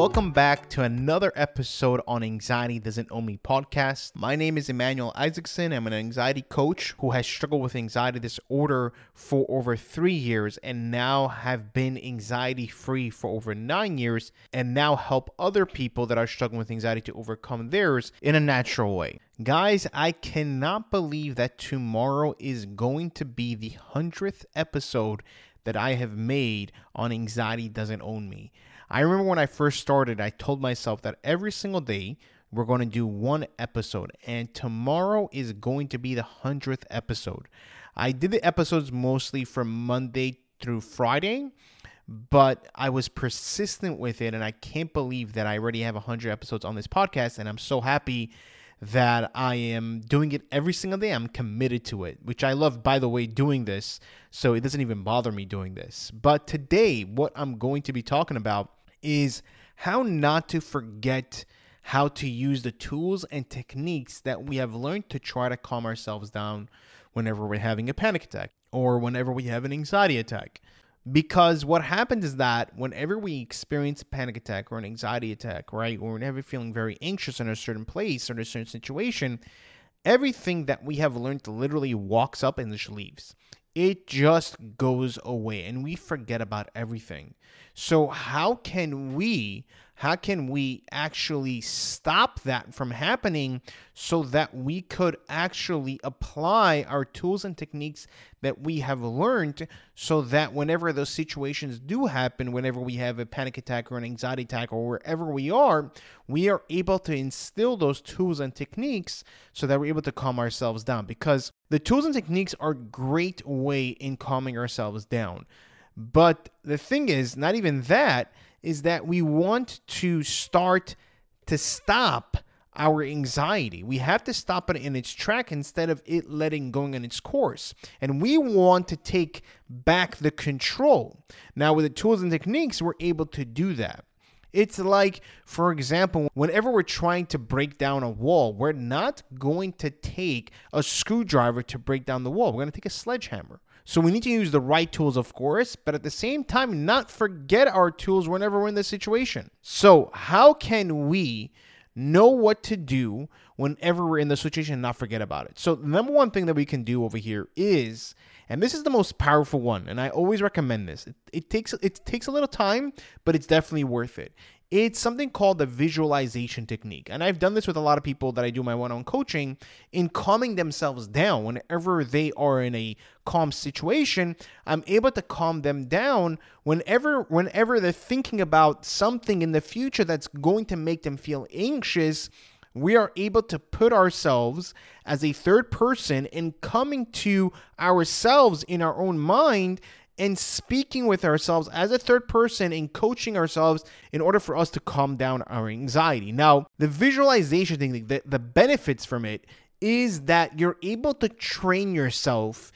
welcome back to another episode on Anxiety Doesn't Own Me podcast. My name is Emmanuel Isaacson. I'm an anxiety coach who has struggled with anxiety disorder for over three years and now have been anxiety free for over nine years and now help other people that are struggling with anxiety to overcome theirs in a natural way. Guys, I cannot believe that tomorrow is going to be the 100th episode that I have made on Anxiety Doesn't Own Me. I remember when I first started, I told myself that every single day we're going to do one episode, and tomorrow is going to be the 100th episode. I did the episodes mostly from Monday through Friday, but I was persistent with it, and I can't believe that I already have 100 episodes on this podcast, and I'm so happy that I am doing it every single day. I'm committed to it, which I love, by the way, doing this. So it doesn't even bother me doing this. But today, what I'm going to be talking about is how not to forget how to use the tools and techniques that we have learned to try to calm ourselves down whenever we're having a panic attack or whenever we have an anxiety attack. Because what happens is that whenever we experience a panic attack or an anxiety attack, right, or whenever feeling very anxious in a certain place or in a certain situation, everything that we have learned literally walks up and just leaves it just goes away and we forget about everything. So how can we how can we actually stop that from happening so that we could actually apply our tools and techniques that we have learned so that whenever those situations do happen, whenever we have a panic attack or an anxiety attack or wherever we are, we are able to instill those tools and techniques so that we're able to calm ourselves down because the tools and techniques are a great way in calming ourselves down. But the thing is, not even that is that we want to start to stop our anxiety. We have to stop it in its track instead of it letting going in its course. And we want to take back the control. Now, with the tools and techniques, we're able to do that. It's like, for example, whenever we're trying to break down a wall, we're not going to take a screwdriver to break down the wall. We're going to take a sledgehammer. So we need to use the right tools, of course, but at the same time, not forget our tools whenever we're in this situation. So, how can we know what to do whenever we're in the situation and not forget about it? So, the number one thing that we can do over here is, and this is the most powerful one, and I always recommend this. It, it takes it takes a little time, but it's definitely worth it. It's something called the visualization technique. And I've done this with a lot of people that I do my one on coaching in calming themselves down. Whenever they are in a calm situation, I'm able to calm them down whenever whenever they're thinking about something in the future that's going to make them feel anxious we are able to put ourselves as a third person and coming to ourselves in our own mind and speaking with ourselves as a third person and coaching ourselves in order for us to calm down our anxiety. Now, the visualization thing, the, the benefits from it is that you're able to train yourself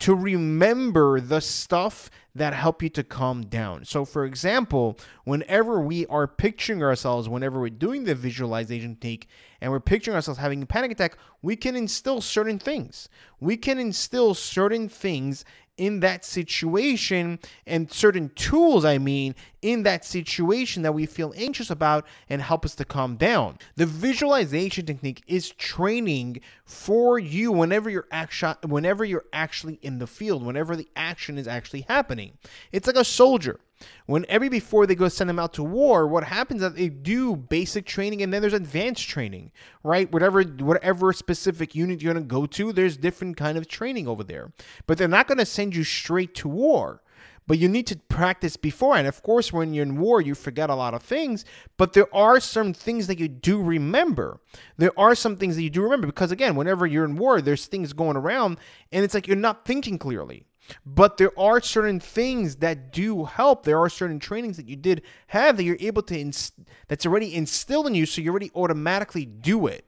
to remember the stuff that help you to calm down. So for example, whenever we are picturing ourselves, whenever we're doing the visualization technique and we're picturing ourselves having a panic attack, we can instill certain things. We can instill certain things in that situation and certain tools, I mean, in that situation that we feel anxious about and help us to calm down. The visualization technique is training for you whenever you're actually whenever you're actually in the field, whenever the action is actually happening. It's like a soldier. When every before they go send them out to war, what happens is they do basic training and then there's advanced training, right? Whatever whatever specific unit you're gonna go to, there's different kind of training over there. But they're not gonna send you straight to war but you need to practice before. And of course, when you're in war, you forget a lot of things, but there are some things that you do remember. There are some things that you do remember because, again, whenever you're in war, there's things going around and it's like you're not thinking clearly. But there are certain things that do help. There are certain trainings that you did have that you're able to, inst- that's already instilled in you, so you already automatically do it.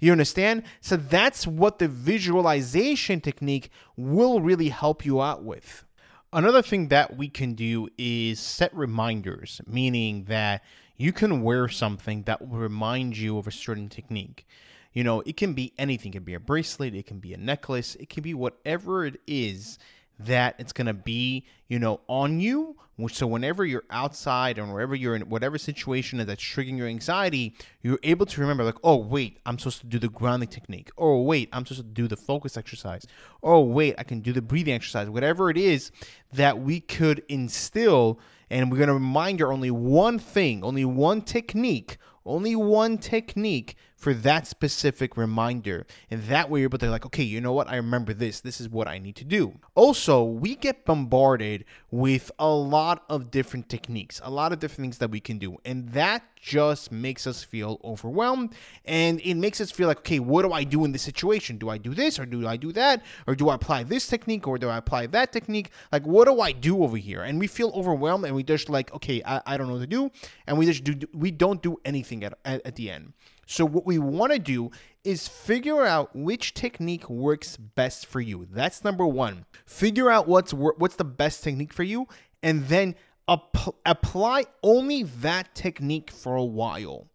You understand? So that's what the visualization technique will really help you out with. Another thing that we can do is set reminders, meaning that you can wear something that will remind you of a certain technique. You know, it can be anything, it can be a bracelet, it can be a necklace, it can be whatever it is that it's going to be, you know, on you So whenever you're outside and wherever you're in whatever situation that's triggering your anxiety, you're able to remember like, oh wait, I'm supposed to do the grounding technique. Or wait, I'm supposed to do the focus exercise. Oh wait, I can do the breathing exercise. Whatever it is that we could instill and we're going to remind you only one thing, only one technique, only one technique for that specific reminder. And that way you're able to like, okay, you know what? I remember this. This is what I need to do. Also, we get bombarded with a lot of different techniques, a lot of different things that we can do. And that just makes us feel overwhelmed. And it makes us feel like, okay, what do I do in this situation? Do I do this or do I do that? Or do I apply this technique or do I apply that technique? Like, what do I do over here? And we feel overwhelmed and we just like, okay, I, I don't know what to do. And we just do, we don't do anything at, at, at the end. So, what we want to do is figure out which technique works best for you. That's number one. Figure out what's what's the best technique for you, and then ap- apply only that technique for a while.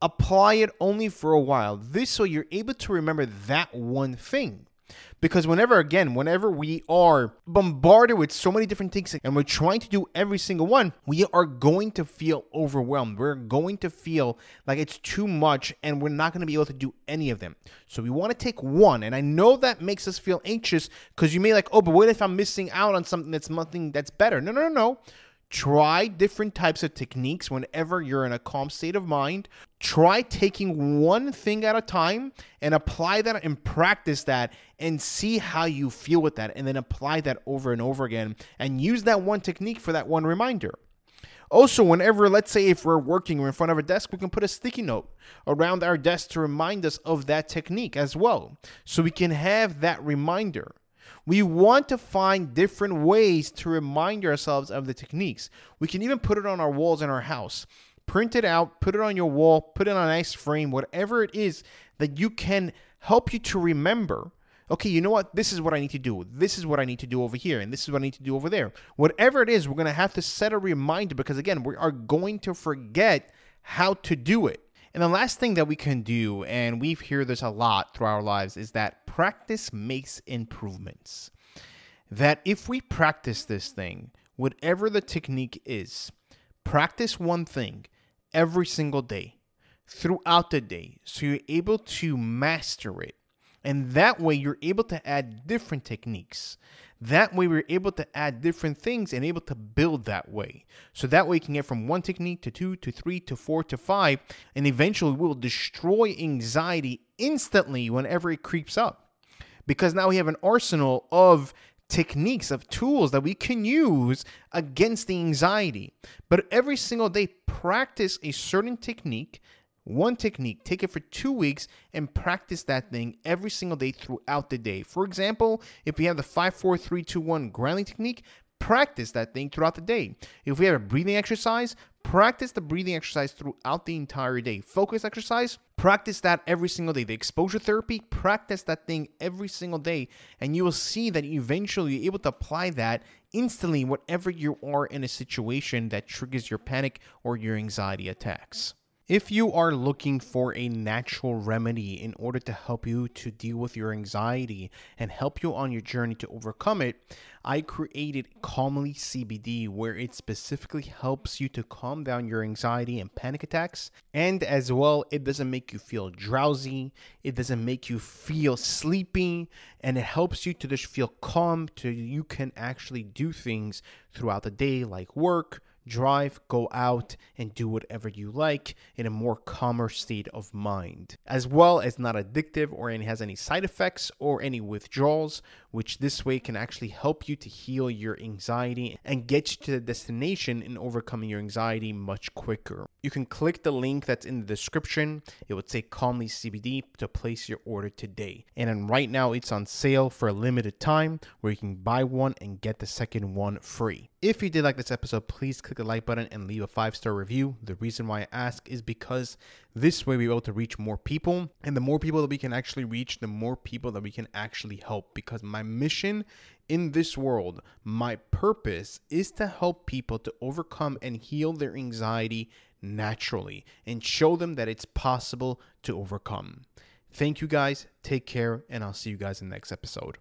Apply it only for a while. This way, you're able to remember that one thing. Because whenever, again, whenever we are bombarded with so many different things and we're trying to do every single one, we are going to feel overwhelmed. We're going to feel like it's too much and we're not going to be able to do any of them. So we want to take one. And I know that makes us feel anxious because you may like, oh, but what if I'm missing out on something that's nothing that's better? No, no, no, no. Try different types of techniques whenever you're in a calm state of mind. Try taking one thing at a time and apply that and practice that and see how you feel with that. And then apply that over and over again and use that one technique for that one reminder. Also, whenever, let's say, if we're working or in front of a desk, we can put a sticky note around our desk to remind us of that technique as well. So we can have that reminder. We want to find different ways to remind ourselves of the techniques. We can even put it on our walls in our house. Print it out, put it on your wall, put it on a nice frame, whatever it is that you can help you to remember. Okay, you know what? This is what I need to do. This is what I need to do over here, and this is what I need to do over there. Whatever it is, we're going to have to set a reminder because, again, we are going to forget how to do it. And the last thing that we can do, and we've heard this a lot through our lives, is that practice makes improvements. That if we practice this thing, whatever the technique is, practice one thing every single day throughout the day so you're able to master it. And that way, you're able to add different techniques. That way, we're able to add different things and able to build that way. So that way, you can get from one technique to two to three to four to five, and eventually, we'll destroy anxiety instantly whenever it creeps up. Because now we have an arsenal of techniques, of tools that we can use against the anxiety. But every single day, practice a certain technique one technique, take it for two weeks and practice that thing every single day throughout the day. For example, if we have the 5 4 3 2 1 grounding technique, practice that thing throughout the day. If we have a breathing exercise, practice the breathing exercise throughout the entire day. Focus exercise, practice that every single day. The exposure therapy, practice that thing every single day. And you will see that eventually you're able to apply that instantly whenever you are in a situation that triggers your panic or your anxiety attacks. If you are looking for a natural remedy in order to help you to deal with your anxiety and help you on your journey to overcome it, I created Calmli CBD, where it specifically helps you to calm down your anxiety and panic attacks. And as well, it doesn't make you feel drowsy, it doesn't make you feel sleepy, and it helps you to just feel calm so you can actually do things throughout the day, like work drive, go out, and do whatever you like in a more calmer state of mind, as well as not addictive or any has any side effects or any withdrawals, which this way can actually help you to heal your anxiety and get you to the destination in overcoming your anxiety much quicker. You can click the link that's in the description. It would say Calmli CBD to place your order today. And right now it's on sale for a limited time where you can buy one and get the second one free. If you did like this episode, please click the like button and leave a five star review. The reason why I ask is because this way we're able to reach more people. And the more people that we can actually reach, the more people that we can actually help. Because my mission in this world, my purpose is to help people to overcome and heal their anxiety naturally and show them that it's possible to overcome. Thank you guys. Take care, and I'll see you guys in the next episode.